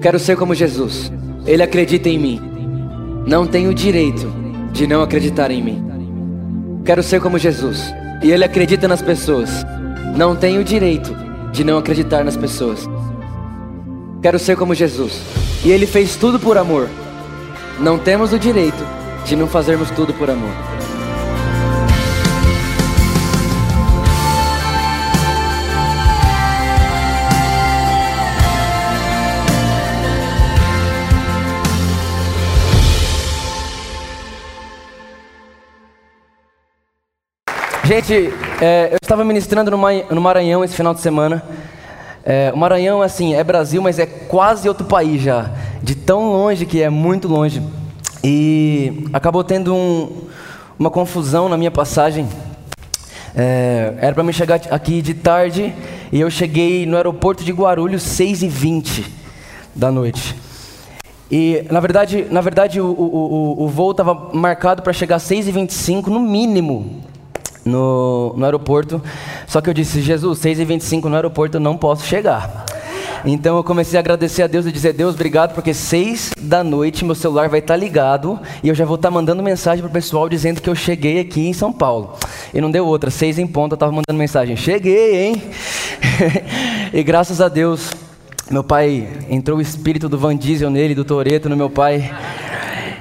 Quero ser como Jesus. Ele acredita em mim. Não tenho direito de não acreditar em mim. Quero ser como Jesus. E ele acredita nas pessoas. Não tenho direito de não acreditar nas pessoas. Quero ser como Jesus. E ele fez tudo por amor. Não temos o direito de não fazermos tudo por amor. Gente, é, eu estava ministrando no Maranhão esse final de semana. É, o Maranhão, assim, é Brasil, mas é quase outro país já. De tão longe que é, muito longe. E acabou tendo um, uma confusão na minha passagem. É, era para me chegar aqui de tarde e eu cheguei no aeroporto de Guarulhos 6h20 da noite. E na verdade, na verdade o, o, o, o voo estava marcado para chegar às 6h25 no mínimo no, no aeroporto. Só que eu disse, Jesus, 6h25 no aeroporto eu não posso chegar. Então eu comecei a agradecer a Deus e dizer, Deus, obrigado, porque seis da noite meu celular vai estar ligado e eu já vou estar mandando mensagem para o pessoal dizendo que eu cheguei aqui em São Paulo. E não deu outra, seis em ponto eu estava mandando mensagem, cheguei, hein? e graças a Deus, meu pai, entrou o espírito do Van Diesel nele, do Toreto no meu pai.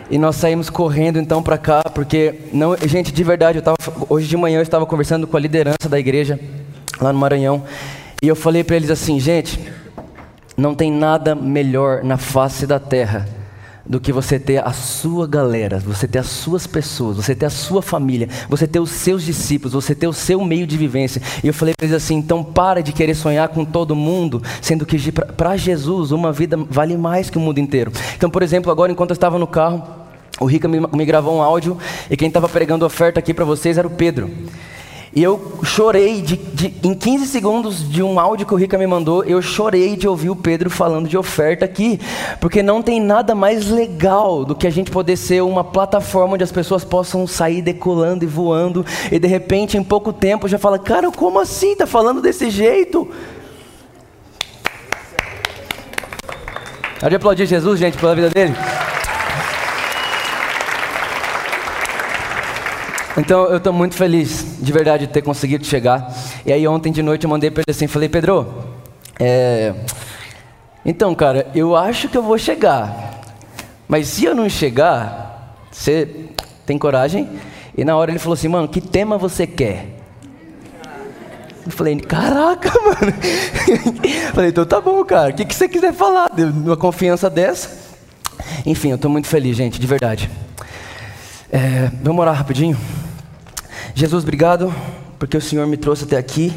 E nós saímos correndo então para cá, porque não, gente, de verdade, eu tava, hoje de manhã eu estava conversando com a liderança da igreja lá no Maranhão, e eu falei para eles assim, gente, não tem nada melhor na face da terra do que você ter a sua galera, você ter as suas pessoas, você ter a sua família, você ter os seus discípulos, você ter o seu meio de vivência. E eu falei para eles assim: então para de querer sonhar com todo mundo, sendo que para Jesus uma vida vale mais que o mundo inteiro. Então, por exemplo, agora enquanto eu estava no carro, o Rica me, me gravou um áudio e quem estava pregando oferta aqui para vocês era o Pedro. E eu chorei, de, de, em 15 segundos de um áudio que o Rica me mandou, eu chorei de ouvir o Pedro falando de oferta aqui, porque não tem nada mais legal do que a gente poder ser uma plataforma onde as pessoas possam sair decolando e voando, e de repente, em pouco tempo, já fala: Cara, como assim? Tá falando desse jeito? Pode aplaudir Jesus, gente, pela vida dele. Então eu estou muito feliz, de verdade, de ter conseguido chegar. E aí ontem de noite eu mandei para ele assim, falei, Pedro, é... então cara, eu acho que eu vou chegar. Mas se eu não chegar, você tem coragem? E na hora ele falou assim, mano, que tema você quer? Eu falei, caraca, mano. falei, então tá bom, cara. O que, que você quiser falar? Uma confiança dessa. Enfim, eu estou muito feliz, gente, de verdade. É, vamos orar rapidinho? Jesus, obrigado porque o Senhor me trouxe até aqui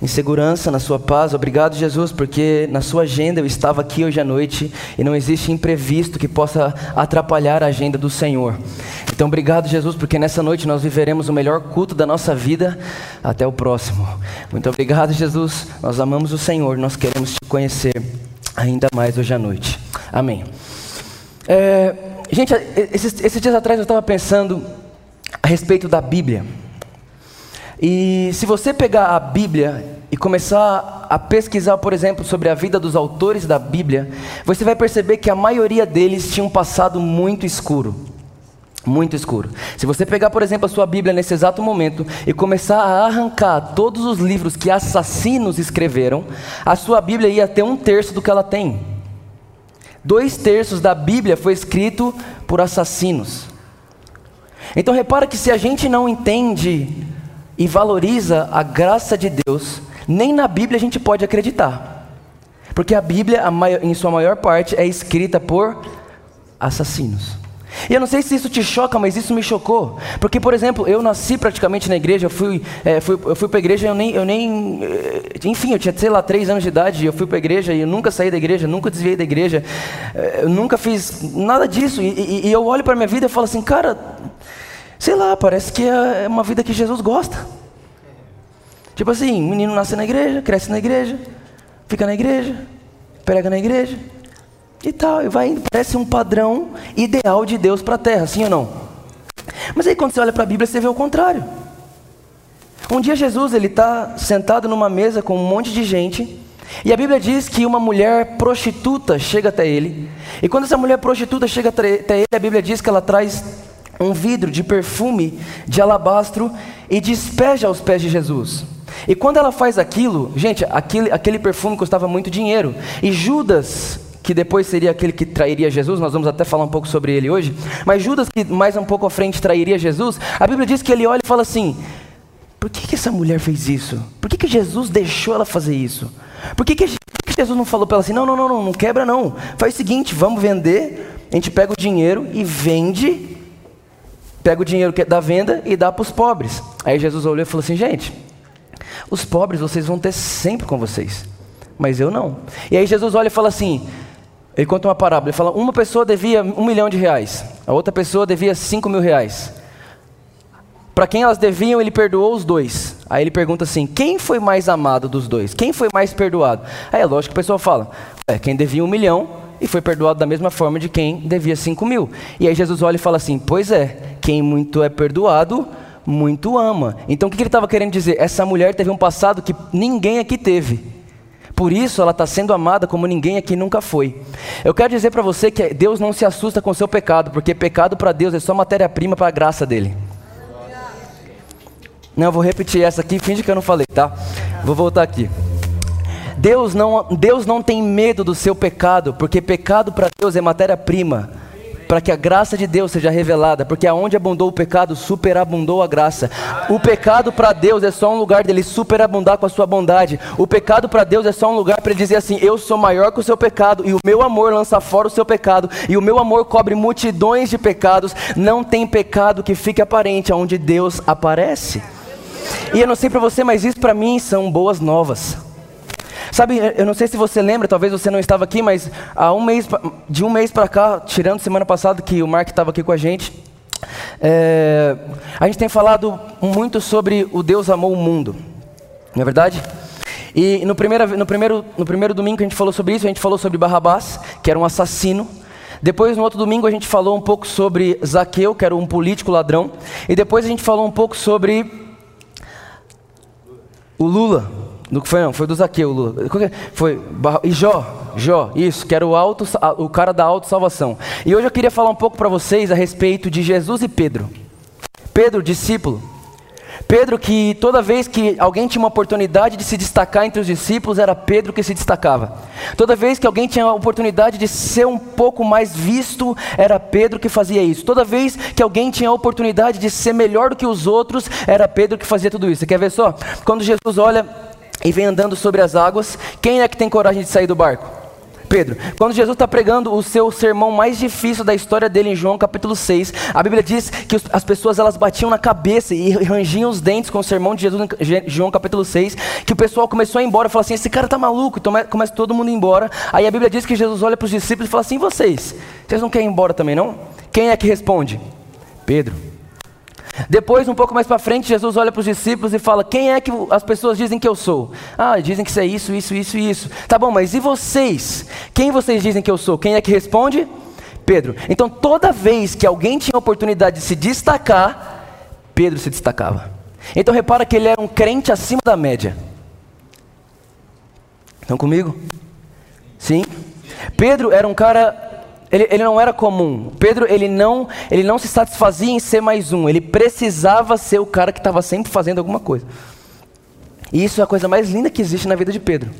em segurança, na sua paz. Obrigado, Jesus, porque na sua agenda eu estava aqui hoje à noite e não existe imprevisto que possa atrapalhar a agenda do Senhor. Então, obrigado, Jesus, porque nessa noite nós viveremos o melhor culto da nossa vida até o próximo. Muito obrigado, Jesus. Nós amamos o Senhor, nós queremos te conhecer ainda mais hoje à noite. Amém. É, gente, esses, esses dias atrás eu estava pensando a respeito da Bíblia. E se você pegar a Bíblia e começar a pesquisar, por exemplo, sobre a vida dos autores da Bíblia, você vai perceber que a maioria deles tinha um passado muito escuro. Muito escuro. Se você pegar, por exemplo, a sua Bíblia nesse exato momento e começar a arrancar todos os livros que assassinos escreveram, a sua Bíblia ia ter um terço do que ela tem. Dois terços da Bíblia foi escrito por assassinos. Então repara que se a gente não entende e valoriza a graça de Deus, nem na Bíblia a gente pode acreditar. Porque a Bíblia, em sua maior parte, é escrita por assassinos. E eu não sei se isso te choca, mas isso me chocou. Porque, por exemplo, eu nasci praticamente na igreja, eu fui, é, fui, eu fui para a igreja, eu nem, eu nem. Eh, enfim, eu tinha, sei lá, três anos de idade, eu fui para a igreja e eu nunca saí da igreja, nunca desviei da igreja, eh, eu nunca fiz nada disso. E, e, e eu olho para minha vida e falo assim, cara, Sei lá, parece que é uma vida que Jesus gosta. Tipo assim, o menino nasce na igreja, cresce na igreja, fica na igreja, prega na igreja e tal, e vai. Parece um padrão ideal de Deus para a terra, sim ou não? Mas aí quando você olha para a Bíblia, você vê o contrário. Um dia Jesus ele está sentado numa mesa com um monte de gente E a Bíblia diz que uma mulher prostituta chega até ele. E quando essa mulher prostituta chega até ele, a Bíblia diz que ela traz um vidro de perfume de alabastro e despeja aos pés de Jesus. E quando ela faz aquilo, gente, aquele, aquele perfume custava muito dinheiro. E Judas, que depois seria aquele que trairia Jesus, nós vamos até falar um pouco sobre ele hoje, mas Judas, que mais um pouco à frente trairia Jesus, a Bíblia diz que ele olha e fala assim: por que, que essa mulher fez isso? Por que, que Jesus deixou ela fazer isso? Por que, que, por que Jesus não falou para ela assim: não, não, não, não, não quebra não. Faz o seguinte, vamos vender, a gente pega o dinheiro e vende, pega o dinheiro é da venda e dá para os pobres. Aí Jesus olhou e falou assim: gente, os pobres vocês vão ter sempre com vocês, mas eu não. E aí Jesus olha e fala assim: ele conta uma parábola, ele fala, uma pessoa devia um milhão de reais, a outra pessoa devia cinco mil reais. Para quem elas deviam, ele perdoou os dois. Aí ele pergunta assim: quem foi mais amado dos dois? Quem foi mais perdoado? Aí é lógico que a pessoa fala: é, quem devia um milhão e foi perdoado da mesma forma de quem devia cinco mil. E aí Jesus olha e fala assim: pois é, quem muito é perdoado, muito ama. Então o que ele estava querendo dizer? Essa mulher teve um passado que ninguém aqui teve. Por isso ela está sendo amada como ninguém aqui nunca foi. Eu quero dizer para você que Deus não se assusta com o seu pecado, porque pecado para Deus é só matéria-prima para a graça dele. Não, eu vou repetir essa aqui, finge que eu não falei, tá? Vou voltar aqui. Deus não, Deus não tem medo do seu pecado, porque pecado para Deus é matéria-prima, para que a graça de Deus seja revelada, porque aonde abundou o pecado, superabundou a graça. O pecado para Deus é só um lugar dele superabundar com a sua bondade. O pecado para Deus é só um lugar para ele dizer assim: Eu sou maior que o seu pecado, e o meu amor lança fora o seu pecado, e o meu amor cobre multidões de pecados. Não tem pecado que fique aparente aonde Deus aparece. E eu não sei para você, mas isso para mim são boas novas. Sabe, eu não sei se você lembra, talvez você não estava aqui, mas há um mês, de um mês para cá, tirando semana passada que o Mark estava aqui com a gente, é, a gente tem falado muito sobre o Deus amou o mundo, não é verdade? E no primeiro, no, primeiro, no primeiro domingo que a gente falou sobre isso, a gente falou sobre Barrabás, que era um assassino. Depois, no outro domingo, a gente falou um pouco sobre Zaqueu, que era um político ladrão. E depois a gente falou um pouco sobre o Lula, do que foi não, foi do Zaqueu, Lula. Foi e Jó, Jó, isso, que era o auto, o cara da autossalvação. E hoje eu queria falar um pouco para vocês a respeito de Jesus e Pedro. Pedro, discípulo. Pedro, que toda vez que alguém tinha uma oportunidade de se destacar entre os discípulos, era Pedro que se destacava. Toda vez que alguém tinha a oportunidade de ser um pouco mais visto, era Pedro que fazia isso. Toda vez que alguém tinha a oportunidade de ser melhor do que os outros, era Pedro que fazia tudo isso. Quer ver só? Quando Jesus olha e vem andando sobre as águas, quem é que tem coragem de sair do barco? Pedro. Quando Jesus está pregando o seu sermão mais difícil da história dele em João capítulo 6, a Bíblia diz que as pessoas elas batiam na cabeça e rangiam os dentes com o sermão de Jesus em João capítulo 6, que o pessoal começou a ir embora falou assim: esse cara tá maluco, então começa todo mundo embora. Aí a Bíblia diz que Jesus olha para os discípulos e fala assim: vocês, vocês não querem ir embora também não? Quem é que responde? Pedro. Depois, um pouco mais para frente, Jesus olha para os discípulos e fala: Quem é que as pessoas dizem que eu sou? Ah, dizem que você é isso, isso, isso e isso. Tá bom, mas e vocês? Quem vocês dizem que eu sou? Quem é que responde? Pedro. Então, toda vez que alguém tinha a oportunidade de se destacar, Pedro se destacava. Então, repara que ele era um crente acima da média. Estão comigo? Sim? Pedro era um cara ele, ele, não era comum. Pedro, ele não, ele não se satisfazia em ser mais um. Ele precisava ser o cara que estava sempre fazendo alguma coisa. E isso é a coisa mais linda que existe na vida de Pedro.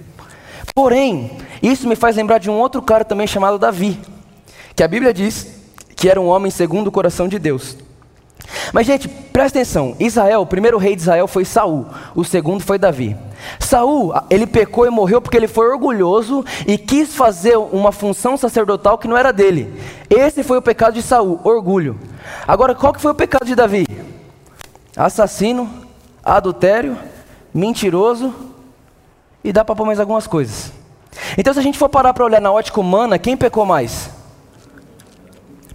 Porém, isso me faz lembrar de um outro cara também chamado Davi, que a Bíblia diz que era um homem segundo o coração de Deus. Mas gente, presta atenção. Israel, o primeiro rei de Israel foi Saul, o segundo foi Davi. Saul, ele pecou e morreu porque ele foi orgulhoso e quis fazer uma função sacerdotal que não era dele. Esse foi o pecado de Saul, orgulho. Agora, qual que foi o pecado de Davi? Assassino, adultério, mentiroso e dá para pôr mais algumas coisas. Então, se a gente for parar para olhar na ótica humana, quem pecou mais?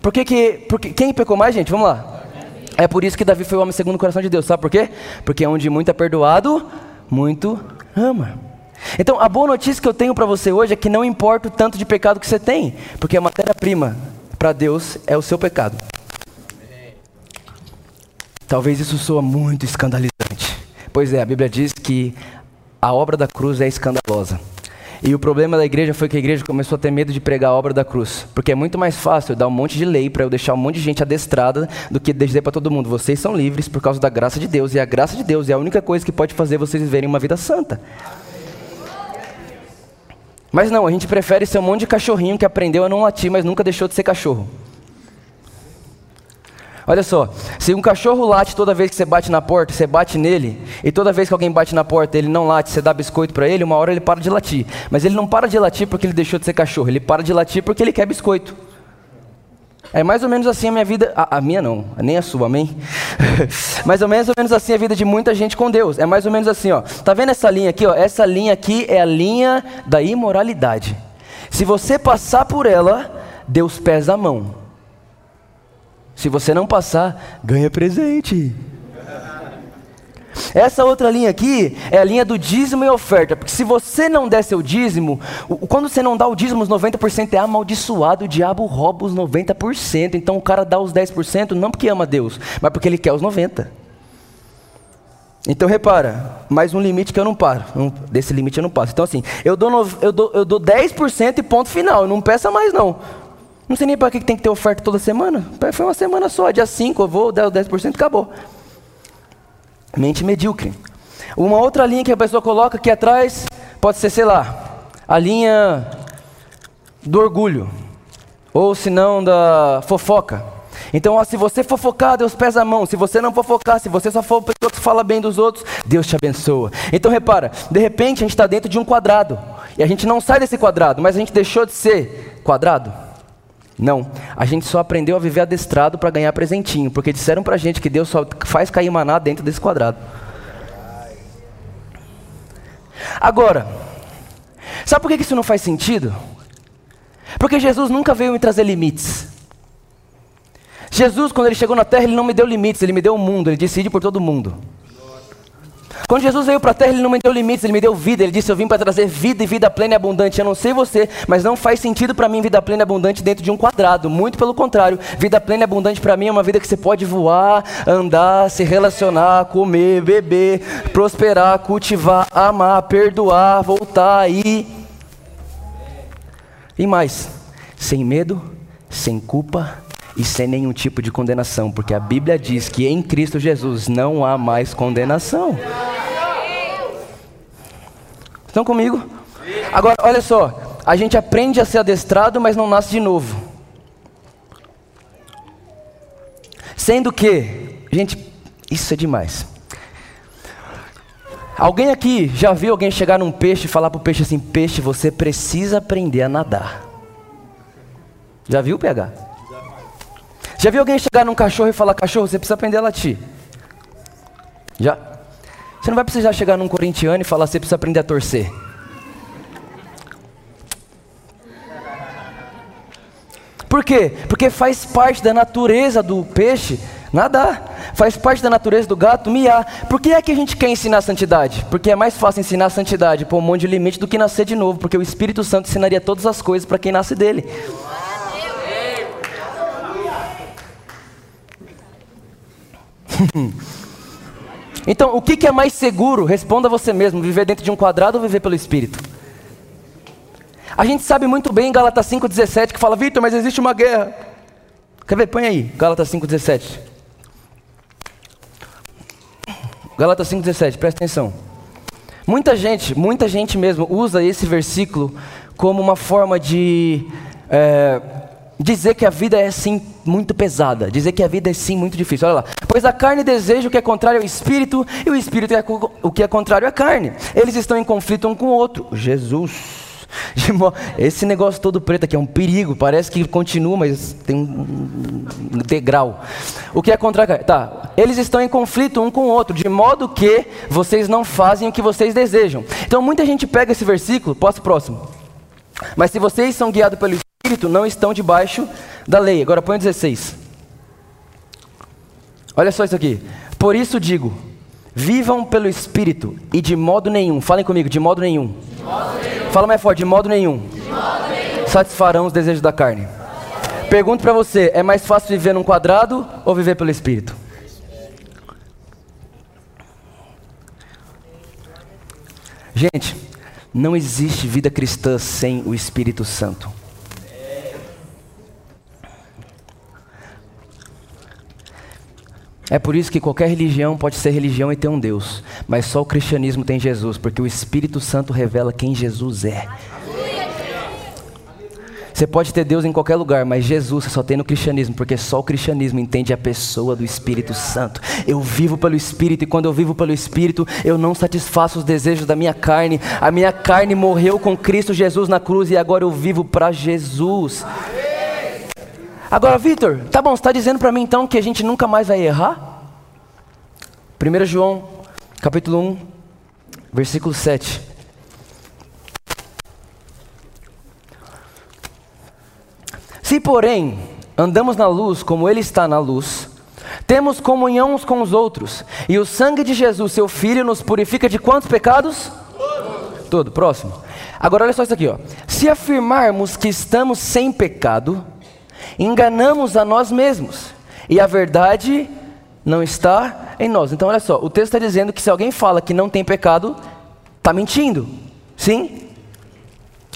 Por que, que, por que quem pecou mais, gente? Vamos lá. É por isso que Davi foi o homem segundo o coração de Deus. Sabe por quê? Porque onde muito é perdoado, muito ama. Então, a boa notícia que eu tenho para você hoje é que não importa o tanto de pecado que você tem, porque a matéria-prima para Deus é o seu pecado. Talvez isso soa muito escandalizante. Pois é, a Bíblia diz que a obra da cruz é escandalosa. E o problema da igreja foi que a igreja começou a ter medo de pregar a obra da cruz. Porque é muito mais fácil eu dar um monte de lei para eu deixar um monte de gente adestrada do que dizer para todo mundo: vocês são livres por causa da graça de Deus. E a graça de Deus é a única coisa que pode fazer vocês viverem uma vida santa. Mas não, a gente prefere ser um monte de cachorrinho que aprendeu a não latir, mas nunca deixou de ser cachorro. Olha só, se um cachorro late toda vez que você bate na porta, você bate nele, e toda vez que alguém bate na porta ele não late, você dá biscoito para ele, uma hora ele para de latir. Mas ele não para de latir porque ele deixou de ser cachorro, ele para de latir porque ele quer biscoito. É mais ou menos assim a minha vida, a, a minha não, nem a sua, amém? mais ou menos, ou menos assim a vida de muita gente com Deus. É mais ou menos assim, ó. Tá vendo essa linha aqui, ó? Essa linha aqui é a linha da imoralidade. Se você passar por ela, Deus pesa a mão. Se você não passar, ganha presente. Essa outra linha aqui é a linha do dízimo e oferta. Porque se você não der seu dízimo, quando você não dá o dízimo, os 90% é amaldiçoado, o diabo rouba os 90%. Então o cara dá os 10% não porque ama Deus, mas porque ele quer os 90%. Então repara, mais um limite que eu não paro. desse limite eu não passo. Então assim, eu dou, no, eu dou, eu dou 10% e ponto final. Não peça mais não. Não sei nem para que tem que ter oferta toda semana. Foi uma semana só, dia 5 eu vou, dar o 10%, acabou. Mente medíocre. Uma outra linha que a pessoa coloca aqui atrás pode ser, sei lá, a linha do orgulho, ou se não da fofoca. Então, ó, se você fofocar, Deus pesa a mão. Se você não fofocar, se você só for pessoa que fala bem dos outros, Deus te abençoa. Então, repara, de repente a gente está dentro de um quadrado. E a gente não sai desse quadrado, mas a gente deixou de ser quadrado. Não, a gente só aprendeu a viver adestrado para ganhar presentinho, porque disseram para a gente que Deus só faz cair maná dentro desse quadrado. Agora, sabe por que isso não faz sentido? Porque Jesus nunca veio me trazer limites. Jesus, quando ele chegou na terra, ele não me deu limites, ele me deu o mundo, ele decide por todo mundo. Quando Jesus veio para a terra, ele não me deu limites, ele me deu vida. Ele disse: Eu vim para trazer vida e vida plena e abundante. Eu não sei você, mas não faz sentido para mim vida plena e abundante dentro de um quadrado. Muito pelo contrário, vida plena e abundante para mim é uma vida que você pode voar, andar, se relacionar, comer, beber, prosperar, cultivar, amar, perdoar, voltar e. E mais, sem medo, sem culpa e sem nenhum tipo de condenação, porque a Bíblia diz que em Cristo Jesus não há mais condenação. Estão comigo? Agora, olha só, a gente aprende a ser adestrado, mas não nasce de novo. Sendo que, gente, isso é demais. Alguém aqui já viu alguém chegar num peixe e falar para o peixe assim: peixe, você precisa aprender a nadar. Já viu pegar? Já viu alguém chegar num cachorro e falar: cachorro, você precisa aprender a latir? Já? Você não vai precisar chegar num corintiano e falar: você precisa aprender a torcer. Por quê? Porque faz parte da natureza do peixe nadar. Faz parte da natureza do gato miar. Por que é que a gente quer ensinar santidade? Porque é mais fácil ensinar santidade por um monte de limite do que nascer de novo. Porque o Espírito Santo ensinaria todas as coisas para quem nasce dele. então, o que, é mais seguro? Responda você mesmo: viver dentro de um quadrado ou viver pelo Espírito? A gente sabe muito bem em Gálatas 5,17 que fala, Vitor, mas existe uma guerra. Quer ver? Põe aí, Gálatas 5,17. Gálatas 5,17, presta atenção. Muita gente, muita gente mesmo, usa esse versículo como uma forma de é, dizer que a vida é sim muito pesada, dizer que a vida é sim muito difícil. Olha lá. Pois a carne deseja o que é contrário ao espírito e o espírito é o que é contrário à carne. Eles estão em conflito um com o outro. Jesus. Esse negócio todo preto aqui é um perigo, parece que continua, mas tem um degrau. O que é contrário? Tá, eles estão em conflito um com o outro, de modo que vocês não fazem o que vocês desejam. Então muita gente pega esse versículo, posso próximo. Mas se vocês são guiados pelo Espírito, não estão debaixo da lei. Agora põe 16. Olha só isso aqui. Por isso digo: vivam pelo Espírito e de modo nenhum, falem comigo, de modo nenhum. De modo nenhum. Fala mais forte, de modo nenhum. De modo nenhum. Satisfarão os desejos da carne. Pergunto para você: é mais fácil viver num quadrado ou viver pelo Espírito? Gente, Não existe vida cristã sem o Espírito Santo. É por isso que qualquer religião pode ser religião e ter um Deus, mas só o cristianismo tem Jesus, porque o Espírito Santo revela quem Jesus é. Você pode ter Deus em qualquer lugar, mas Jesus você só tem no cristianismo, porque só o cristianismo entende a pessoa do Espírito Santo. Eu vivo pelo Espírito e quando eu vivo pelo Espírito, eu não satisfaço os desejos da minha carne. A minha carne morreu com Cristo Jesus na cruz e agora eu vivo para Jesus. Agora, Vitor, tá bom, você está dizendo para mim então que a gente nunca mais vai errar? 1 João, capítulo 1, versículo 7. Se, porém, andamos na luz como Ele está na luz, temos comunhão uns com os outros, e o sangue de Jesus, seu Filho, nos purifica de quantos pecados? Todo. Todo. Próximo. Agora olha só isso aqui, ó. Se afirmarmos que estamos sem pecado, enganamos a nós mesmos, e a verdade não está em nós. Então olha só, o texto está dizendo que se alguém fala que não tem pecado, está mentindo. Sim?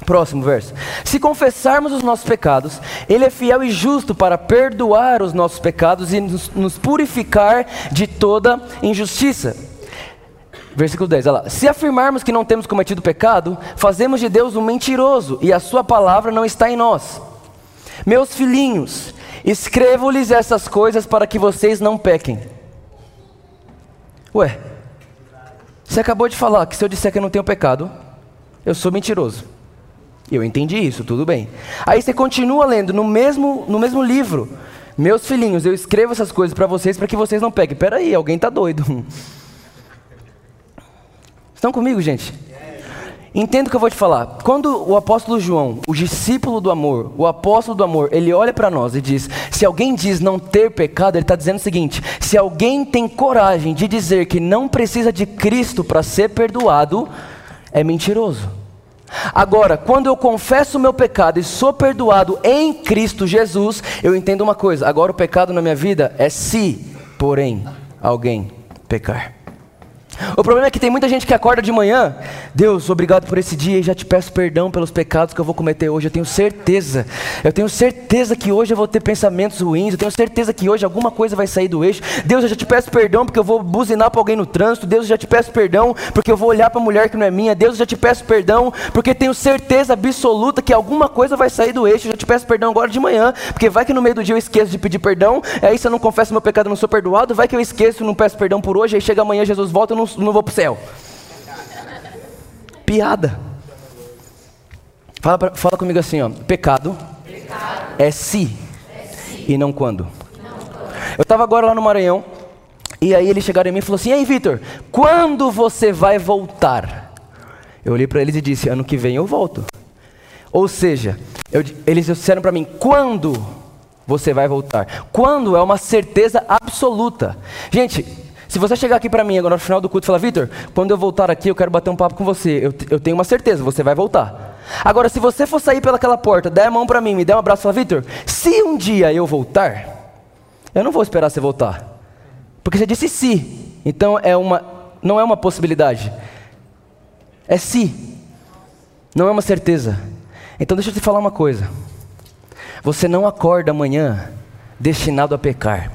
Próximo verso. Se confessarmos os nossos pecados, Ele é fiel e justo para perdoar os nossos pecados e nos, nos purificar de toda injustiça. Versículo 10, olha lá. Se afirmarmos que não temos cometido pecado, fazemos de Deus um mentiroso e a Sua palavra não está em nós. Meus filhinhos, escrevo-lhes essas coisas para que vocês não pequem. Ué, você acabou de falar que se eu disser que eu não tenho pecado, eu sou mentiroso. Eu entendi isso, tudo bem. Aí você continua lendo no mesmo, no mesmo livro. Meus filhinhos, eu escrevo essas coisas para vocês para que vocês não peguem. Peraí, alguém está doido. Estão comigo, gente? Entenda o que eu vou te falar. Quando o apóstolo João, o discípulo do amor, o apóstolo do amor, ele olha para nós e diz: se alguém diz não ter pecado, ele está dizendo o seguinte: se alguém tem coragem de dizer que não precisa de Cristo para ser perdoado, é mentiroso. Agora, quando eu confesso o meu pecado e sou perdoado em Cristo Jesus, eu entendo uma coisa: agora o pecado na minha vida é se, porém, alguém pecar. O problema é que tem muita gente que acorda de manhã, Deus, obrigado por esse dia e já te peço perdão pelos pecados que eu vou cometer hoje. Eu tenho certeza, eu tenho certeza que hoje eu vou ter pensamentos ruins, eu tenho certeza que hoje alguma coisa vai sair do eixo. Deus, eu já te peço perdão porque eu vou buzinar para alguém no trânsito. Deus, eu já te peço perdão porque eu vou olhar para a mulher que não é minha. Deus, eu já te peço perdão porque tenho certeza absoluta que alguma coisa vai sair do eixo. Eu já te peço perdão agora de manhã, porque vai que no meio do dia eu esqueço de pedir perdão, aí se eu não confesso meu pecado, eu não sou perdoado, vai que eu esqueço, não peço perdão por hoje, aí chega amanhã, Jesus volta, eu não não vou para o céu. Piada. Fala, pra, fala comigo assim, ó. Pecado, Pecado. É, se, é se e não quando. Eu estava agora lá no Maranhão e aí eles chegaram em mim e falaram assim: "Ei, Vitor, quando você vai voltar?" Eu olhei para eles e disse: "Ano que vem eu volto." Ou seja, eu, eles disseram para mim: "Quando você vai voltar?" Quando é uma certeza absoluta. Gente, se você chegar aqui para mim agora no final do culto e falar, Vitor, quando eu voltar aqui eu quero bater um papo com você, eu, eu tenho uma certeza, você vai voltar. Agora, se você for sair pelaquela porta, der a mão para mim, me der um abraço e falar, Vitor, se um dia eu voltar, eu não vou esperar você voltar. Porque você disse se. Então é uma, não é uma possibilidade. É se. Não é uma certeza. Então deixa eu te falar uma coisa. Você não acorda amanhã destinado a pecar.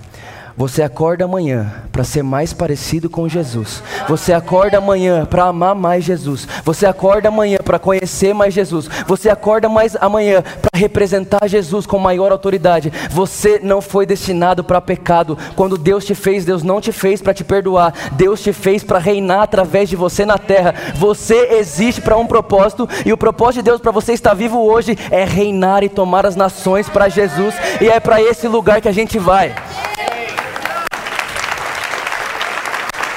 Você acorda amanhã para ser mais parecido com Jesus. Você acorda amanhã para amar mais Jesus. Você acorda amanhã para conhecer mais Jesus. Você acorda mais amanhã para representar Jesus com maior autoridade. Você não foi destinado para pecado. Quando Deus te fez, Deus não te fez para te perdoar. Deus te fez para reinar através de você na terra. Você existe para um propósito e o propósito de Deus para você estar vivo hoje é reinar e tomar as nações para Jesus. E é para esse lugar que a gente vai.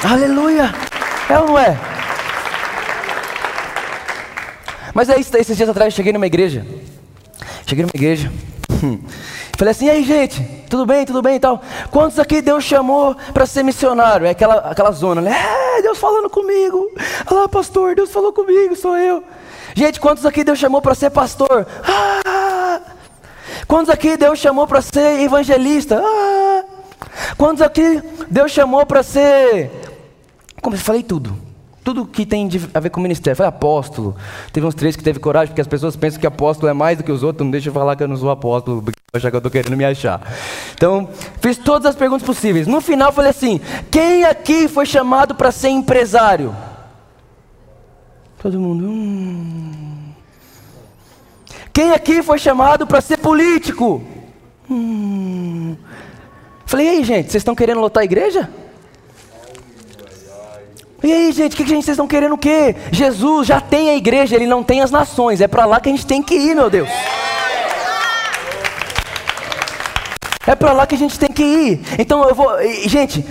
Aleluia! É ou não é? Mas é isso, esses dias atrás eu cheguei numa igreja. Cheguei numa igreja. Falei assim, e aí gente, tudo bem, tudo bem e tal. Quantos aqui Deus chamou para ser missionário? É aquela, aquela zona, né? É, Deus falando comigo. Olha lá, pastor, Deus falou comigo, sou eu. Gente, quantos aqui Deus chamou para ser pastor? Ah! Quantos aqui Deus chamou para ser evangelista? Ah! Quantos aqui Deus chamou para ser como eu falei tudo. tudo que tem a ver com o ministério. Foi apóstolo. Teve uns três que teve coragem, porque as pessoas pensam que apóstolo é mais do que os outros. Não deixa eu falar que eu não sou apóstolo, porque que eu estou querendo me achar. Então, fiz todas as perguntas possíveis. No final, falei assim: quem aqui foi chamado para ser empresário? Todo mundo. Hum. Quem aqui foi chamado para ser político? Hum. Falei, e aí, gente, vocês estão querendo lotar a igreja? E aí, gente, o que, que gente, vocês estão querendo o quê? Jesus já tem a igreja, ele não tem as nações. É para lá que a gente tem que ir, meu Deus. É para lá que a gente tem que ir. Então eu vou. Gente,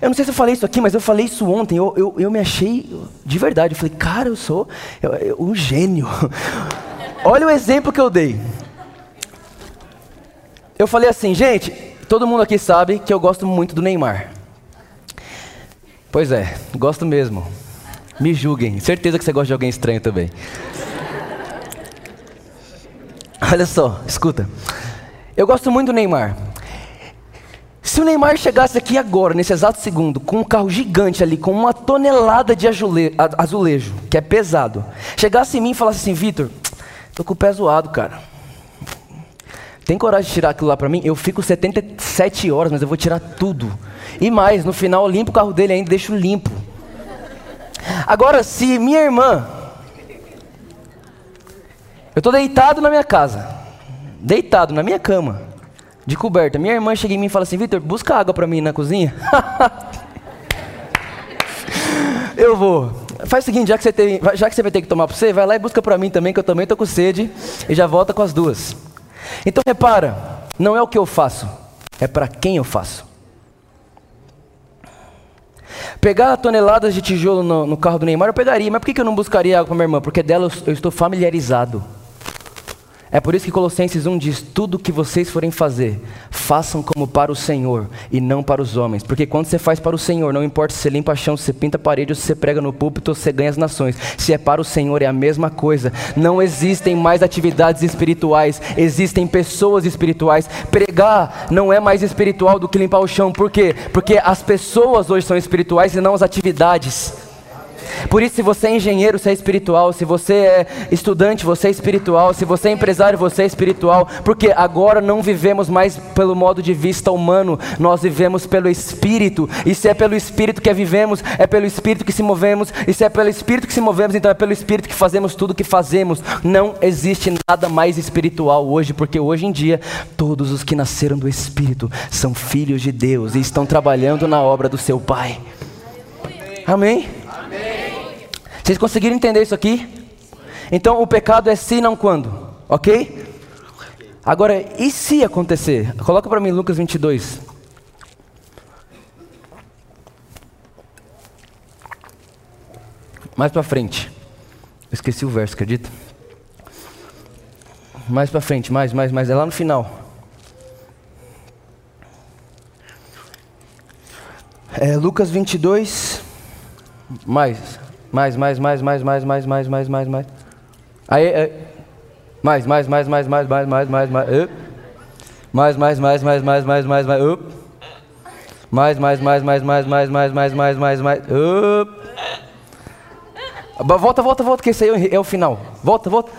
eu não sei se eu falei isso aqui, mas eu falei isso ontem. Eu, eu, eu me achei de verdade. Eu falei, cara, eu sou eu, eu, um gênio. Olha o exemplo que eu dei. Eu falei assim, gente, todo mundo aqui sabe que eu gosto muito do Neymar. Pois é, gosto mesmo. Me julguem. Certeza que você gosta de alguém estranho também. Olha só, escuta. Eu gosto muito do Neymar. Se o Neymar chegasse aqui agora, nesse exato segundo, com um carro gigante ali, com uma tonelada de azulejo, que é pesado, chegasse em mim e falasse assim: Vitor, Tô com o pé zoado, cara. Tem coragem de tirar aquilo lá para mim? Eu fico 77 horas, mas eu vou tirar tudo. E mais, no final eu limpo o carro dele ainda, deixo limpo. Agora, se minha irmã. Eu tô deitado na minha casa. Deitado na minha cama. De coberta. Minha irmã chega em mim e fala assim: Vitor, busca água para mim na cozinha. eu vou. Faz o seguinte, já que, você tem, já que você vai ter que tomar para você, vai lá e busca para mim também, que eu também estou com sede, e já volta com as duas. Então repara, não é o que eu faço, é para quem eu faço. Pegar toneladas de tijolo no, no, carro do Neymar, eu pegaria, mas por que, eu não buscaria água para minha irmã? Porque dela eu, eu estou familiarizado. É por isso que Colossenses 1 diz: Tudo que vocês forem fazer, façam como para o Senhor e não para os homens. Porque quando você faz para o Senhor, não importa se você limpa chão, se você pinta a parede, ou se você prega no púlpito, ou se você ganha as nações. Se é para o Senhor, é a mesma coisa. Não existem mais atividades espirituais, existem pessoas espirituais. Pregar não é mais espiritual do que limpar o chão. Por quê? Porque as pessoas hoje são espirituais e não as atividades. Por isso, se você é engenheiro, você é espiritual. Se você é estudante, você é espiritual. Se você é empresário, você é espiritual. Porque agora não vivemos mais pelo modo de vista humano, nós vivemos pelo Espírito. E se é pelo Espírito que vivemos, é pelo Espírito que se movemos. E se é pelo Espírito que se movemos, então é pelo Espírito que fazemos tudo o que fazemos. Não existe nada mais espiritual hoje, porque hoje em dia todos os que nasceram do Espírito são filhos de Deus e estão trabalhando na obra do seu Pai. Amém? Vocês conseguiram entender isso aqui? Então o pecado é se não quando, ok? Agora, e se acontecer? Coloca para mim Lucas 22. Mais para frente. Eu esqueci o verso, acredita? Mais para frente, mais, mais, mais. É lá no final. É Lucas 22. Mais. Mais, mais, mais, mais, mais, mais, mais, mais, mais, mais. Aí, aí. Mais, mais, mais, mais, mais, mais, mais, mais, mais. Mais, mais, mais, mais, mais, mais, mais, mais. Mais, mais, mais, mais, mais, mais, mais, mais, mais, mais, mais. Volta, volta, volta, que esse aí é o final. Volta, volta.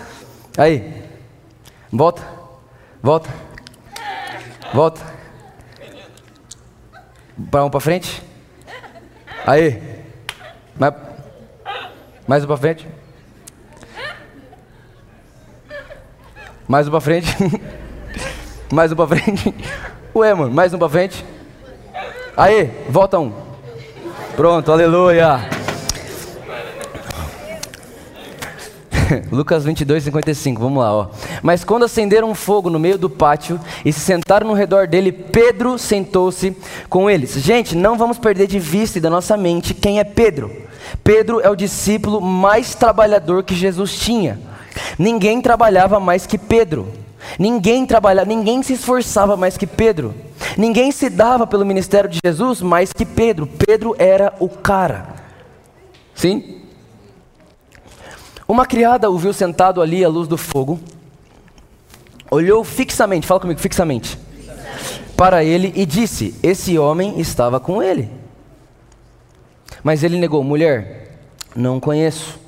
Aí. Volta. Volta. Volta. Para um para frente. Aí. Mais um para frente. Mais um para frente. mais um para frente. Ué, mano, mais um para frente. Aí, volta um. Pronto, aleluia. Lucas 22, 55, vamos lá, ó. Mas quando acenderam um fogo no meio do pátio e se sentaram no redor dele, Pedro sentou-se com eles. Gente, não vamos perder de vista e da nossa mente quem é Pedro. Pedro é o discípulo mais trabalhador que Jesus tinha. Ninguém trabalhava mais que Pedro. Ninguém trabalhava, ninguém se esforçava mais que Pedro. Ninguém se dava pelo ministério de Jesus mais que Pedro. Pedro era o cara. Sim? Uma criada o viu sentado ali à luz do fogo, olhou fixamente, fala comigo, fixamente, para ele e disse: Esse homem estava com ele. Mas ele negou: mulher, Não conheço.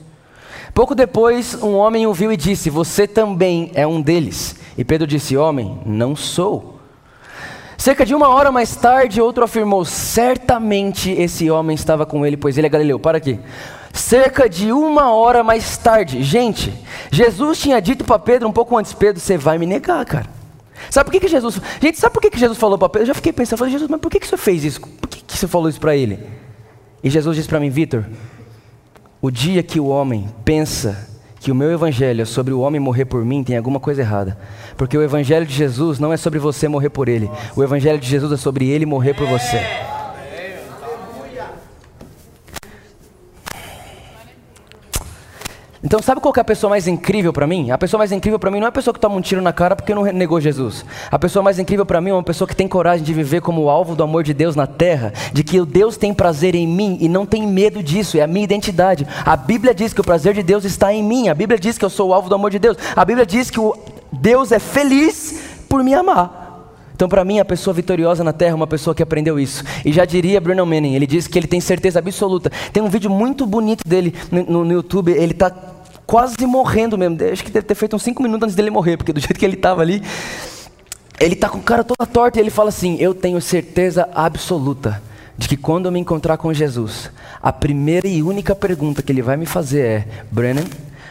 Pouco depois, um homem o viu e disse: Você também é um deles. E Pedro disse: Homem, não sou. Cerca de uma hora mais tarde, outro afirmou: Certamente esse homem estava com ele, pois ele é galileu. Para aqui. Cerca de uma hora mais tarde, gente, Jesus tinha dito para Pedro um pouco antes: Pedro, você vai me negar, cara. Sabe por que, que Jesus. Gente, sabe por que, que Jesus falou para Pedro? Eu já fiquei pensando, falei, Jesus, mas por que, que você fez isso? Por que, que você falou isso para ele? E Jesus disse para mim, Vitor, o dia que o homem pensa que o meu evangelho é sobre o homem morrer por mim, tem alguma coisa errada. Porque o evangelho de Jesus não é sobre você morrer por ele. O evangelho de Jesus é sobre ele morrer por você. Então, sabe qual é a pessoa mais incrível para mim? A pessoa mais incrível para mim não é a pessoa que toma um tiro na cara porque não negou Jesus. A pessoa mais incrível para mim é uma pessoa que tem coragem de viver como alvo do amor de Deus na terra, de que o Deus tem prazer em mim e não tem medo disso, é a minha identidade. A Bíblia diz que o prazer de Deus está em mim. A Bíblia diz que eu sou o alvo do amor de Deus. A Bíblia diz que Deus é feliz por me amar. Então, para mim, a pessoa vitoriosa na terra é uma pessoa que aprendeu isso. E já diria Bruno Manning, ele diz que ele tem certeza absoluta. Tem um vídeo muito bonito dele no, no YouTube, ele está quase morrendo mesmo. Acho que deve ter feito uns 5 minutos antes dele morrer, porque do jeito que ele estava ali, ele está com o cara toda torta e ele fala assim: Eu tenho certeza absoluta de que quando eu me encontrar com Jesus, a primeira e única pergunta que ele vai me fazer é: Brennan,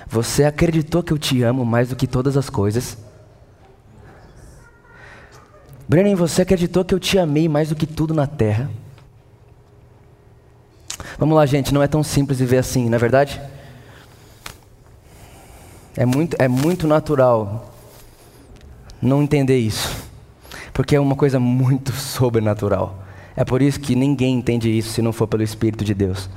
você acreditou que eu te amo mais do que todas as coisas? Brennan, você acreditou que eu te amei mais do que tudo na terra? Vamos lá, gente, não é tão simples viver assim, não é verdade? É muito, é muito natural não entender isso, porque é uma coisa muito sobrenatural. É por isso que ninguém entende isso se não for pelo Espírito de Deus.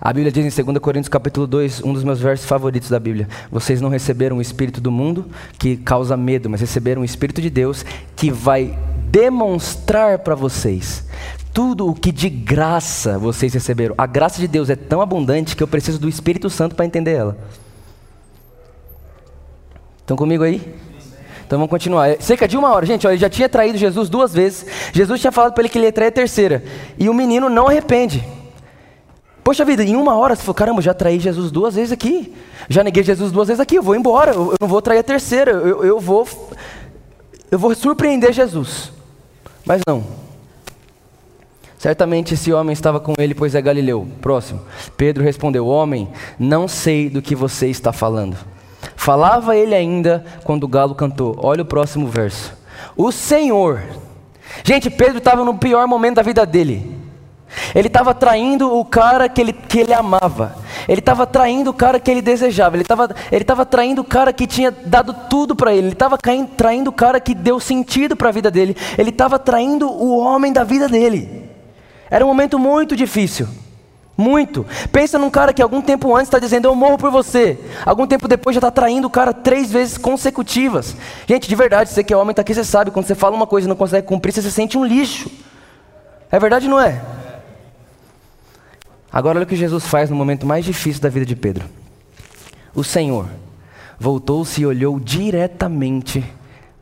A Bíblia diz em 2 Coríntios capítulo 2, um dos meus versos favoritos da Bíblia: Vocês não receberam o espírito do mundo que causa medo, mas receberam o espírito de Deus que vai demonstrar para vocês tudo o que de graça vocês receberam. A graça de Deus é tão abundante que eu preciso do Espírito Santo para entender ela. Estão comigo aí? Então vamos continuar. É cerca de uma hora, gente, ó, ele já tinha traído Jesus duas vezes. Jesus tinha falado para ele que ele ia trair a terceira. E o menino não arrepende. Poxa vida, em uma hora você falou: caramba, já traí Jesus duas vezes aqui. Já neguei Jesus duas vezes aqui, eu vou embora. Eu, não vou trair a terceira. Eu, eu vou. Eu vou surpreender Jesus. Mas não. Certamente esse homem estava com ele, pois é Galileu. Próximo. Pedro respondeu: Homem, não sei do que você está falando. Falava ele ainda quando o galo cantou. Olha o próximo verso. O Senhor. Gente, Pedro estava no pior momento da vida dele. Ele estava traindo o cara que ele, que ele amava. Ele estava traindo o cara que ele desejava. Ele estava ele tava traindo o cara que tinha dado tudo para ele. Ele estava traindo o cara que deu sentido para a vida dele. Ele estava traindo o homem da vida dele. Era um momento muito difícil. Muito. Pensa num cara que algum tempo antes está dizendo eu morro por você. Algum tempo depois já está traindo o cara três vezes consecutivas. Gente, de verdade, você que é homem está aqui, você sabe, quando você fala uma coisa e não consegue cumprir, você se sente um lixo. É verdade ou não é? Agora olha o que Jesus faz no momento mais difícil da vida de Pedro. O Senhor voltou-se e olhou diretamente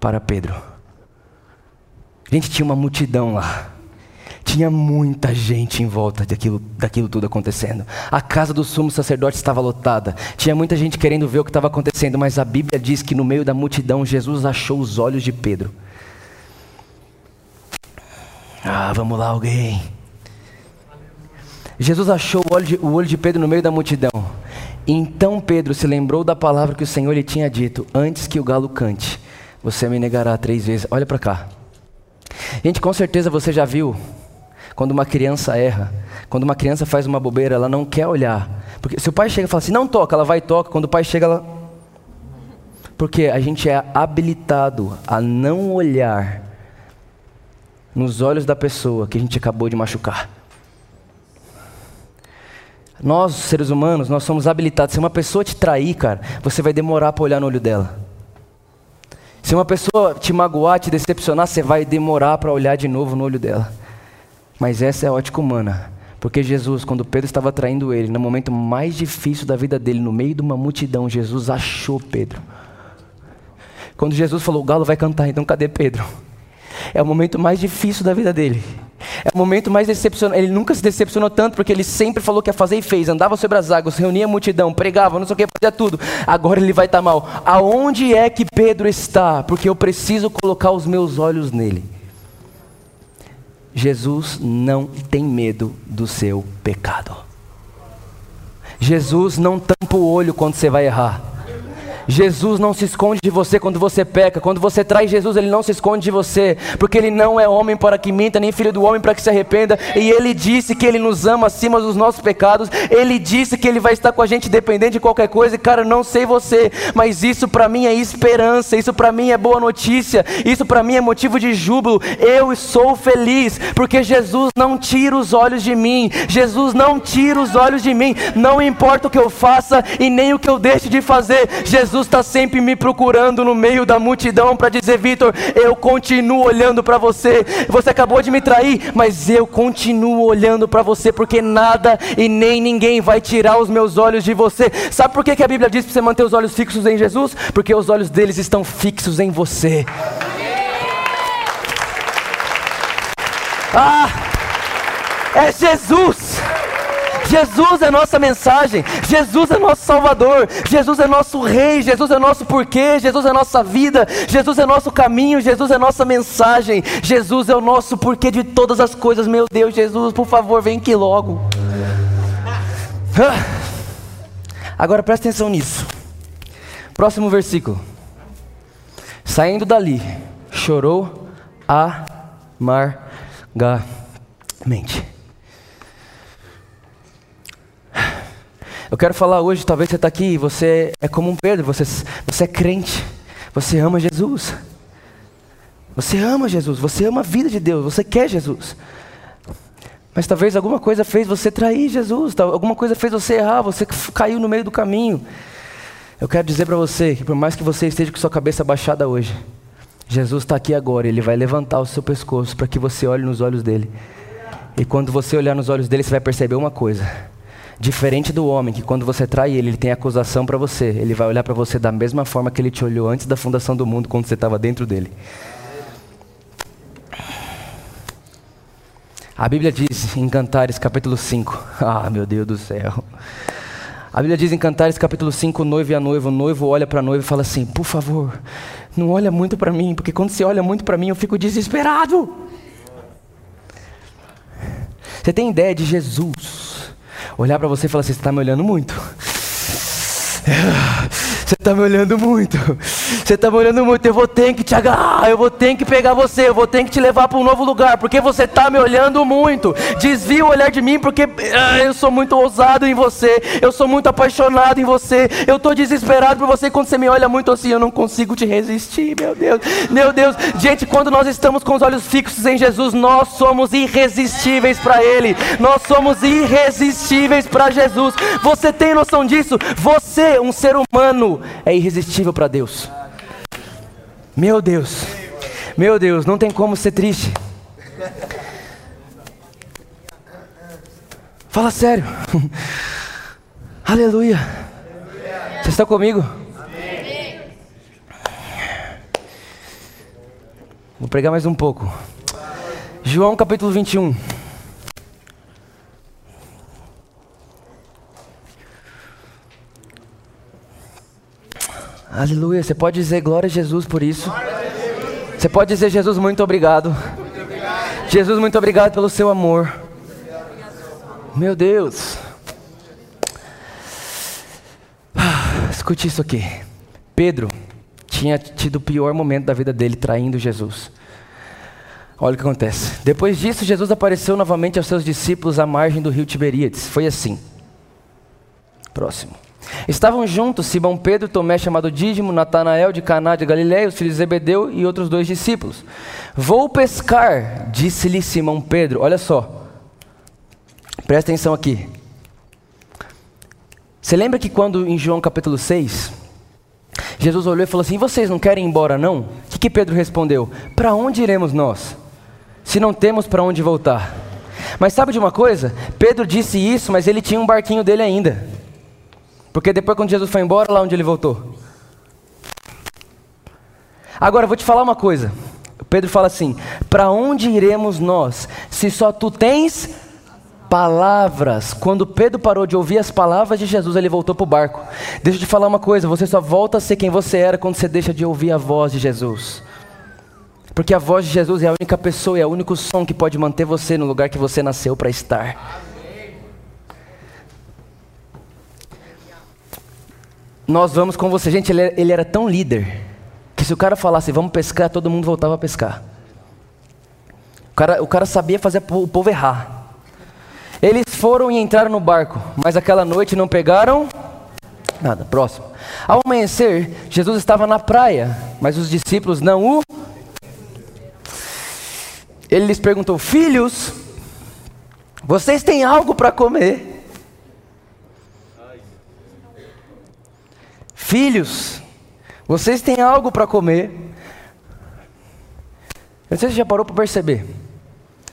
para Pedro. Gente, tinha uma multidão lá. Tinha muita gente em volta daquilo, daquilo tudo acontecendo. A casa do sumo sacerdote estava lotada. Tinha muita gente querendo ver o que estava acontecendo, mas a Bíblia diz que no meio da multidão Jesus achou os olhos de Pedro. Ah, vamos lá, alguém. Jesus achou o olho, de, o olho de Pedro no meio da multidão. Então Pedro se lembrou da palavra que o Senhor lhe tinha dito: Antes que o galo cante, você me negará três vezes. Olha para cá. Gente, com certeza você já viu quando uma criança erra, quando uma criança faz uma bobeira, ela não quer olhar. Porque se o pai chega e fala assim, não toca, ela vai e toca. Quando o pai chega, ela. Porque a gente é habilitado a não olhar nos olhos da pessoa que a gente acabou de machucar. Nós, seres humanos, nós somos habilitados. Se uma pessoa te trair, cara, você vai demorar para olhar no olho dela. Se uma pessoa te magoar, te decepcionar, você vai demorar para olhar de novo no olho dela. Mas essa é a ótica humana. Porque Jesus, quando Pedro estava traindo ele, no momento mais difícil da vida dele, no meio de uma multidão, Jesus achou Pedro. Quando Jesus falou, o galo vai cantar, então cadê Pedro? É o momento mais difícil da vida dele. É o momento mais decepcionante. Ele nunca se decepcionou tanto porque ele sempre falou que ia fazer e fez. Andava sobre as águas, reunia a multidão, pregava, não sei o que, fazia tudo. Agora ele vai estar mal. Aonde é que Pedro está? Porque eu preciso colocar os meus olhos nele. Jesus não tem medo do seu pecado. Jesus não tampa o olho quando você vai errar. Jesus não se esconde de você quando você peca. Quando você traz Jesus, ele não se esconde de você, porque ele não é homem para que minta, nem filho do homem para que se arrependa. E ele disse que ele nos ama acima dos nossos pecados. Ele disse que ele vai estar com a gente dependente de qualquer coisa. E cara, não sei você, mas isso para mim é esperança. Isso para mim é boa notícia. Isso para mim é motivo de júbilo. Eu sou feliz porque Jesus não tira os olhos de mim. Jesus não tira os olhos de mim. Não importa o que eu faça e nem o que eu deixe de fazer. Jesus Jesus está sempre me procurando no meio da multidão para dizer: Vitor, eu continuo olhando para você. Você acabou de me trair, mas eu continuo olhando para você, porque nada e nem ninguém vai tirar os meus olhos de você. Sabe por que, que a Bíblia diz para você manter os olhos fixos em Jesus? Porque os olhos deles estão fixos em você. Ah, é Jesus. Jesus é nossa mensagem, Jesus é nosso Salvador, Jesus é nosso Rei, Jesus é nosso porquê, Jesus é nossa vida, Jesus é nosso caminho, Jesus é nossa mensagem, Jesus é o nosso porquê de todas as coisas. Meu Deus, Jesus, por favor, vem aqui logo. Ah. Agora presta atenção nisso. Próximo versículo. Saindo dali, chorou amargamente. Eu quero falar hoje, talvez você está aqui e você é como um Pedro, você, você é crente, você ama Jesus. Você ama Jesus, você ama a vida de Deus, você quer Jesus. Mas talvez alguma coisa fez você trair Jesus, alguma coisa fez você errar, você caiu no meio do caminho. Eu quero dizer para você que por mais que você esteja com sua cabeça baixada hoje, Jesus está aqui agora, Ele vai levantar o seu pescoço para que você olhe nos olhos dele. E quando você olhar nos olhos dele, você vai perceber uma coisa Diferente do homem, que quando você trai ele, ele tem acusação para você. Ele vai olhar para você da mesma forma que ele te olhou antes da fundação do mundo, quando você estava dentro dele. A Bíblia diz em Cantares capítulo 5. Ah, meu Deus do céu. A Bíblia diz em Cantares capítulo 5, o noivo e a noiva, o noivo olha para a noiva e fala assim: "Por favor, não olha muito para mim, porque quando você olha muito para mim, eu fico desesperado". Você tem ideia de Jesus olhar para você e falar assim: você está me olhando muito. Você está me olhando muito. Você está me olhando muito. Eu vou ter que te agarrar. Eu vou ter que pegar você. Eu vou ter que te levar para um novo lugar. Porque você está me olhando muito. Desvia o olhar de mim. Porque ah, eu sou muito ousado em você. Eu sou muito apaixonado em você. Eu estou desesperado por você. Quando você me olha muito assim, eu não consigo te resistir. Meu Deus. Meu Deus. Gente, quando nós estamos com os olhos fixos em Jesus, nós somos irresistíveis para Ele. Nós somos irresistíveis para Jesus. Você tem noção disso? Você, um ser humano é irresistível para Deus. Meu Deus, meu Deus, não tem como ser triste. Fala sério. Aleluia. Você está comigo? Vou pregar mais um pouco. João capítulo 21. Aleluia. Você pode dizer glória a Jesus por isso. Você pode dizer, Jesus, muito obrigado. Jesus, muito obrigado pelo seu amor. Meu Deus. Escute isso aqui. Pedro tinha tido o pior momento da vida dele traindo Jesus. Olha o que acontece. Depois disso, Jesus apareceu novamente aos seus discípulos à margem do rio Tiberíades. Foi assim. Próximo. Estavam juntos Simão Pedro, Tomé chamado Dídimo, Natanael de Caná de Galiléia, os filhos de Zebedeu e outros dois discípulos. Vou pescar, disse-lhe Simão Pedro. Olha só. Presta atenção aqui. Você lembra que quando em João capítulo 6, Jesus olhou e falou assim: Vocês não querem ir embora, não? O que, que Pedro respondeu? Para onde iremos nós? Se não temos para onde voltar. Mas sabe de uma coisa? Pedro disse isso, mas ele tinha um barquinho dele ainda. Porque depois, quando Jesus foi embora, lá onde ele voltou? Agora, eu vou te falar uma coisa. Pedro fala assim: Para onde iremos nós, se só tu tens palavras? Quando Pedro parou de ouvir as palavras de Jesus, ele voltou para o barco. Deixa eu te falar uma coisa: você só volta a ser quem você era quando você deixa de ouvir a voz de Jesus. Porque a voz de Jesus é a única pessoa, é o único som que pode manter você no lugar que você nasceu para estar. Nós vamos com você. Gente, ele, ele era tão líder que se o cara falasse vamos pescar, todo mundo voltava a pescar. O cara, o cara sabia fazer o povo errar. Eles foram e entraram no barco, mas aquela noite não pegaram nada. Próximo. Ao amanhecer, Jesus estava na praia, mas os discípulos não o ele lhes perguntou: Filhos, vocês têm algo para comer? Filhos, vocês têm algo para comer? Eu não sei se você já parou para perceber,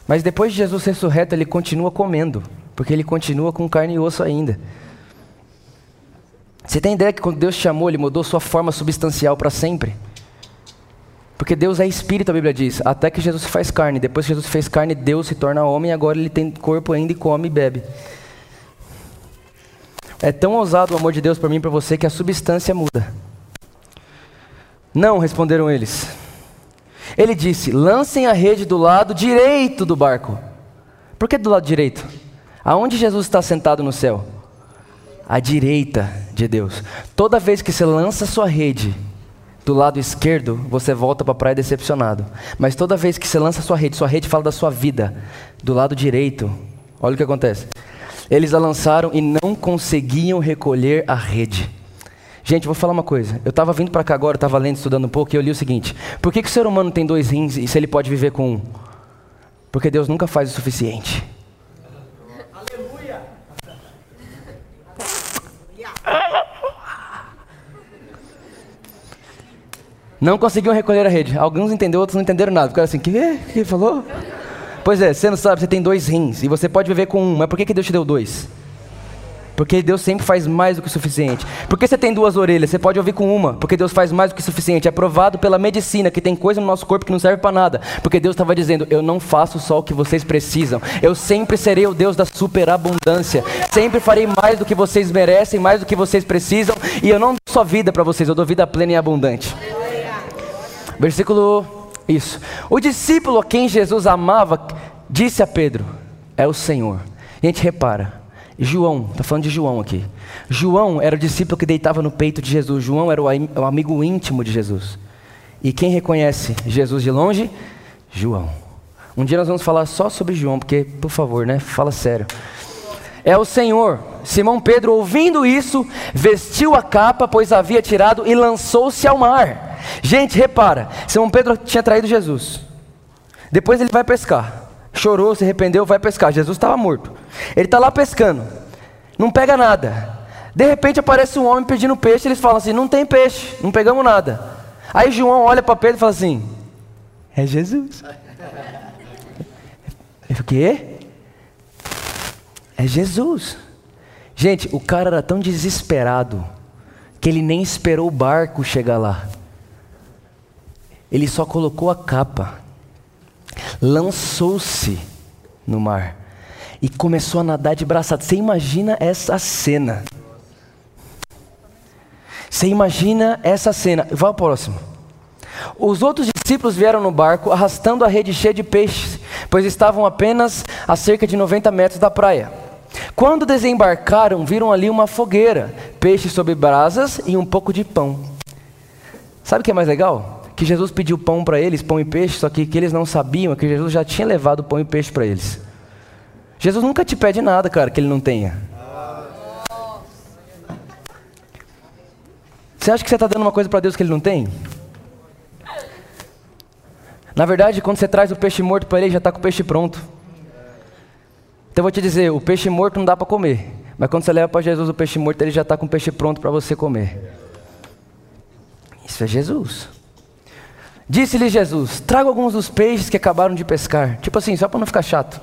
mas depois de Jesus ressurreto, ele continua comendo, porque ele continua com carne e osso ainda. Você tem ideia que quando Deus chamou, ele mudou sua forma substancial para sempre? Porque Deus é espírito, a Bíblia diz. Até que Jesus faz carne. Depois que Jesus fez carne, Deus se torna homem agora ele tem corpo ainda e come e bebe. É tão ousado o amor de Deus para mim e para você que a substância muda. Não, responderam eles. Ele disse: lancem a rede do lado direito do barco. Por que do lado direito? Aonde Jesus está sentado no céu? À direita de Deus. Toda vez que você lança sua rede do lado esquerdo, você volta para a praia decepcionado. Mas toda vez que você lança sua rede, sua rede fala da sua vida. Do lado direito, olha o que acontece. Eles a lançaram e não conseguiam recolher a rede. Gente, vou falar uma coisa. Eu estava vindo para cá agora, estava lendo, estudando um pouco, e eu li o seguinte: Por que, que o ser humano tem dois rins e se ele pode viver com um? Porque Deus nunca faz o suficiente. Aleluia! Não conseguiam recolher a rede. Alguns entenderam, outros não entenderam nada. Ficaram assim, que que ele falou? Pois é, você não sabe, você tem dois rins e você pode viver com um, mas por que, que Deus te deu dois? Porque Deus sempre faz mais do que o suficiente. Por que você tem duas orelhas? Você pode ouvir com uma, porque Deus faz mais do que o suficiente. É provado pela medicina que tem coisa no nosso corpo que não serve para nada. Porque Deus estava dizendo: Eu não faço só o que vocês precisam. Eu sempre serei o Deus da superabundância. Sempre farei mais do que vocês merecem, mais do que vocês precisam. E eu não dou só vida para vocês, eu dou vida plena e abundante. Versículo. Isso. O discípulo a quem Jesus amava disse a Pedro: É o Senhor. Gente, repara. João, está falando de João aqui. João era o discípulo que deitava no peito de Jesus. João era o amigo íntimo de Jesus. E quem reconhece Jesus de longe? João. Um dia nós vamos falar só sobre João, porque, por favor, né? Fala sério. É o Senhor. Simão Pedro, ouvindo isso, vestiu a capa, pois havia tirado, e lançou-se ao mar. Gente, repara, Simão Pedro tinha traído Jesus. Depois ele vai pescar. Chorou, se arrependeu, vai pescar. Jesus estava morto. Ele está lá pescando. Não pega nada. De repente aparece um homem pedindo peixe. Eles falam assim: Não tem peixe, não pegamos nada. Aí João olha para Pedro e fala assim: É Jesus. O quê? É Jesus. Gente, o cara era tão desesperado que ele nem esperou o barco chegar lá. Ele só colocou a capa, lançou-se no mar e começou a nadar de braçada. Você imagina essa cena? Você imagina essa cena? Vai ao próximo. Os outros discípulos vieram no barco arrastando a rede cheia de peixes, pois estavam apenas a cerca de 90 metros da praia. Quando desembarcaram, viram ali uma fogueira, peixes sobre brasas e um pouco de pão. Sabe o que é mais legal? Que Jesus pediu pão para eles, pão e peixe, só que, que eles não sabiam que Jesus já tinha levado pão e peixe para eles. Jesus nunca te pede nada, cara, que ele não tenha. Você acha que você está dando uma coisa para Deus que ele não tem? Na verdade, quando você traz o peixe morto para ele, já está com o peixe pronto. Então eu vou te dizer, o peixe morto não dá para comer. Mas quando você leva para Jesus o peixe morto, ele já está com o peixe pronto para você comer. Isso é Jesus. Disse-lhe Jesus: Traga alguns dos peixes que acabaram de pescar. Tipo assim, só para não ficar chato.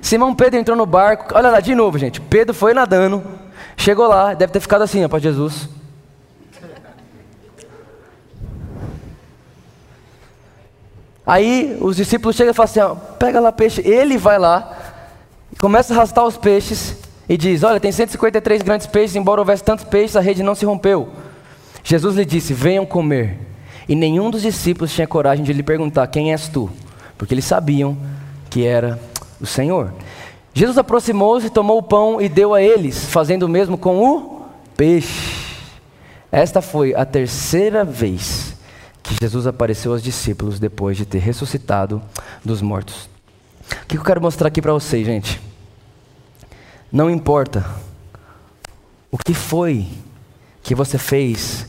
Simão Pedro entrou no barco. Olha lá, de novo, gente. Pedro foi nadando. Chegou lá, deve ter ficado assim, ó, para Jesus. Aí os discípulos chegam e falam assim: ó, pega lá peixe. Ele vai lá, começa a arrastar os peixes e diz: Olha, tem 153 grandes peixes, embora houvesse tantos peixes, a rede não se rompeu. Jesus lhe disse: Venham comer. E nenhum dos discípulos tinha coragem de lhe perguntar: Quem és tu? Porque eles sabiam que era o Senhor. Jesus aproximou-se, tomou o pão e deu a eles, fazendo o mesmo com o peixe. Esta foi a terceira vez que Jesus apareceu aos discípulos depois de ter ressuscitado dos mortos. O que eu quero mostrar aqui para vocês, gente? Não importa o que foi que você fez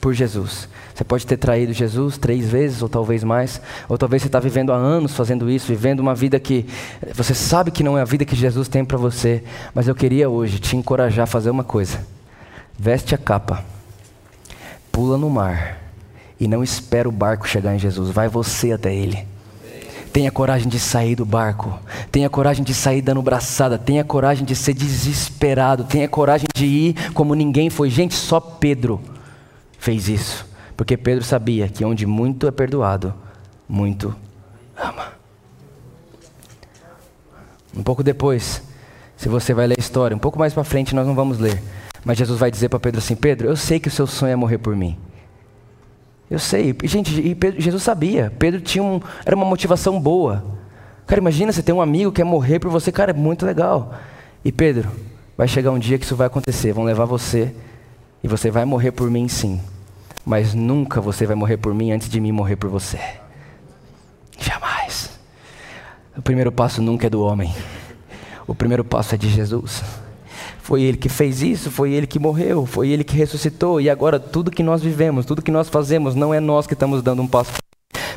por Jesus. Você pode ter traído Jesus três vezes, ou talvez mais, ou talvez você está vivendo há anos fazendo isso, vivendo uma vida que você sabe que não é a vida que Jesus tem para você. Mas eu queria hoje te encorajar a fazer uma coisa: veste a capa, pula no mar e não espera o barco chegar em Jesus, vai você até ele. Tenha coragem de sair do barco. Tenha coragem de sair dando braçada. Tenha coragem de ser desesperado. Tenha coragem de ir como ninguém foi. Gente, só Pedro fez isso. Porque Pedro sabia que onde muito é perdoado, muito ama. Um pouco depois, se você vai ler a história, um pouco mais para frente nós não vamos ler. Mas Jesus vai dizer para Pedro assim: Pedro, eu sei que o seu sonho é morrer por mim. Eu sei. Gente, e Pedro, Jesus sabia. Pedro tinha um, era uma motivação boa. Cara, imagina você ter um amigo que quer morrer por você, cara, é muito legal. E Pedro, vai chegar um dia que isso vai acontecer. Vão levar você e você vai morrer por mim, sim. Mas nunca você vai morrer por mim antes de mim morrer por você. Jamais. O primeiro passo nunca é do homem. O primeiro passo é de Jesus. Foi Ele que fez isso, foi Ele que morreu, foi Ele que ressuscitou, e agora tudo que nós vivemos, tudo que nós fazemos, não é nós que estamos dando um passo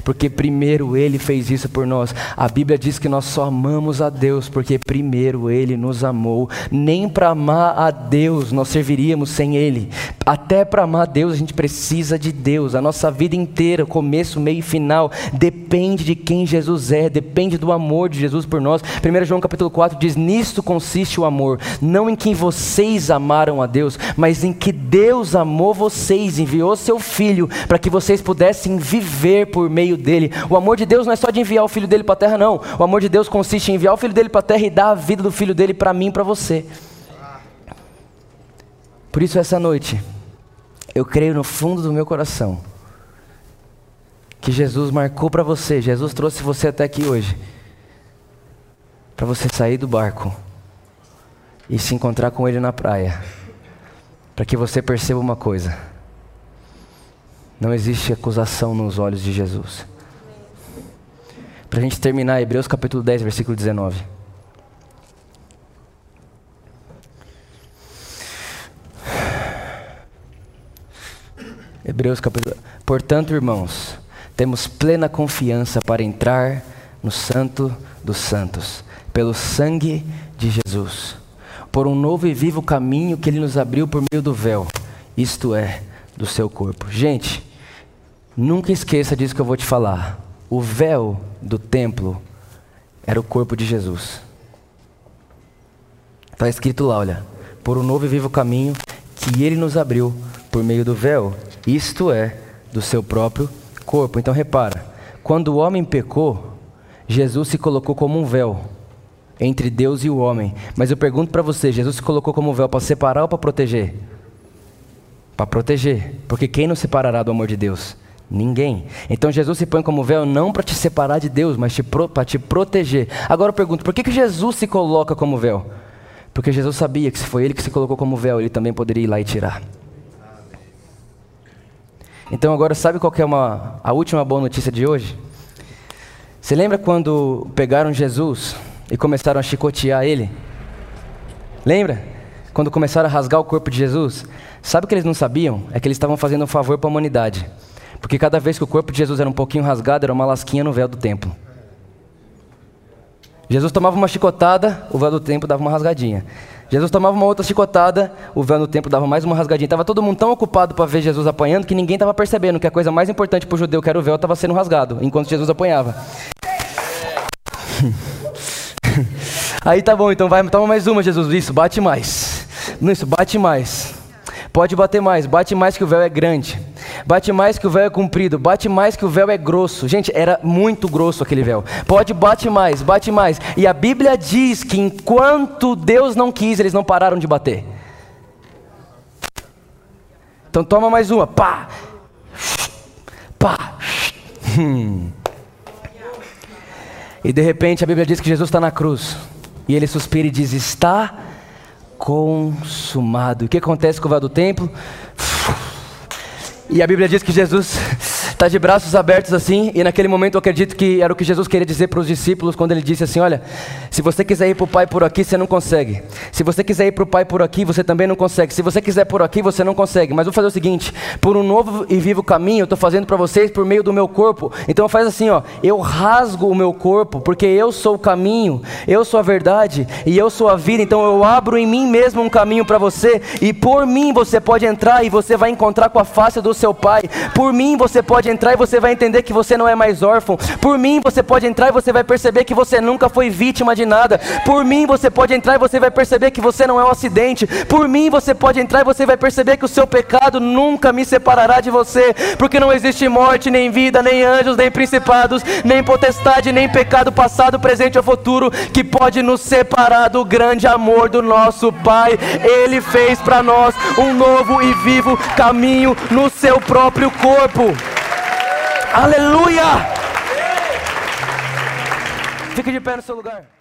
porque primeiro Ele fez isso por nós. A Bíblia diz que nós só amamos a Deus porque primeiro Ele nos amou. Nem para amar a Deus nós serviríamos sem Ele. Até para amar a Deus a gente precisa de Deus. A nossa vida inteira, começo, meio e final, depende de quem Jesus é, depende do amor de Jesus por nós. 1 João capítulo 4 diz: Nisto consiste o amor, não em quem vocês amaram a Deus, mas em que Deus amou vocês, enviou seu Filho para que vocês pudessem viver por meio dele. O amor de Deus não é só de enviar o filho dele para a terra, não. O amor de Deus consiste em enviar o filho dele para a terra e dar a vida do filho dele para mim e para você. Por isso, essa noite, eu creio no fundo do meu coração que Jesus marcou para você, Jesus trouxe você até aqui hoje, para você sair do barco e se encontrar com Ele na praia, para que você perceba uma coisa não existe acusação nos olhos de Jesus. Para a gente terminar, Hebreus capítulo 10, versículo 19. Hebreus capítulo. Portanto, irmãos, temos plena confiança para entrar no Santo dos Santos, pelo sangue de Jesus, por um novo e vivo caminho que Ele nos abriu por meio do véu, isto é, do seu corpo. Gente, Nunca esqueça disso que eu vou te falar. O véu do templo era o corpo de Jesus. Está escrito lá, olha, por um novo e vivo caminho que ele nos abriu por meio do véu, isto é, do seu próprio corpo. Então repara, quando o homem pecou, Jesus se colocou como um véu entre Deus e o homem. Mas eu pergunto para você, Jesus se colocou como um véu para separar ou para proteger? Para proteger, porque quem nos separará do amor de Deus? Ninguém. Então Jesus se põe como véu não para te separar de Deus, mas para te proteger. Agora eu pergunto, por que, que Jesus se coloca como véu? Porque Jesus sabia que se foi ele que se colocou como véu, ele também poderia ir lá e tirar. Então agora sabe qual é uma, a última boa notícia de hoje? Você lembra quando pegaram Jesus e começaram a chicotear ele? Lembra? Quando começaram a rasgar o corpo de Jesus? Sabe o que eles não sabiam? É que eles estavam fazendo um favor para a humanidade. Porque cada vez que o corpo de Jesus era um pouquinho rasgado, era uma lasquinha no véu do templo. Jesus tomava uma chicotada, o véu do templo dava uma rasgadinha. Jesus tomava uma outra chicotada, o véu do templo dava mais uma rasgadinha. Estava todo mundo tão ocupado para ver Jesus apanhando que ninguém estava percebendo que a coisa mais importante para o judeu, que era o véu, estava sendo rasgado, enquanto Jesus apanhava. Aí tá bom, então vai, toma mais uma, Jesus. Isso, bate mais. Isso, bate mais. Pode bater mais, bate mais que o véu é grande. Bate mais que o véu é comprido, bate mais que o véu é grosso. Gente, era muito grosso aquele véu. Pode, bate mais, bate mais. E a Bíblia diz que enquanto Deus não quis, eles não pararam de bater. Então toma mais uma. Pá! Pá! Hum. E de repente a Bíblia diz que Jesus está na cruz. E ele suspira e diz: Está consumado. O que acontece com o véu do templo? E a Bíblia diz que Jesus está de braços abertos assim, e naquele momento eu acredito que era o que Jesus queria dizer para os discípulos quando ele disse assim: Olha, se você quiser ir para o Pai por aqui, você não consegue. Se você quiser ir para o Pai por aqui, você também não consegue. Se você quiser por aqui, você não consegue. Mas vou fazer o seguinte: por um novo e vivo caminho, eu estou fazendo para vocês por meio do meu corpo. Então faz assim: ó, eu rasgo o meu corpo, porque eu sou o caminho, eu sou a verdade e eu sou a vida. Então eu abro em mim mesmo um caminho para você, e por mim você pode entrar e você vai encontrar com a face do seu Pai. Por mim você pode pode entrar e você vai entender que você não é mais órfão. Por mim, você pode entrar e você vai perceber que você nunca foi vítima de nada. Por mim, você pode entrar e você vai perceber que você não é um acidente. Por mim, você pode entrar e você vai perceber que o seu pecado nunca me separará de você, porque não existe morte, nem vida, nem anjos, nem principados, nem potestade, nem pecado passado, presente ou futuro que pode nos separar do grande amor do nosso Pai. Ele fez para nós um novo e vivo caminho no seu próprio corpo. Aleluia! Fique de pé no seu lugar.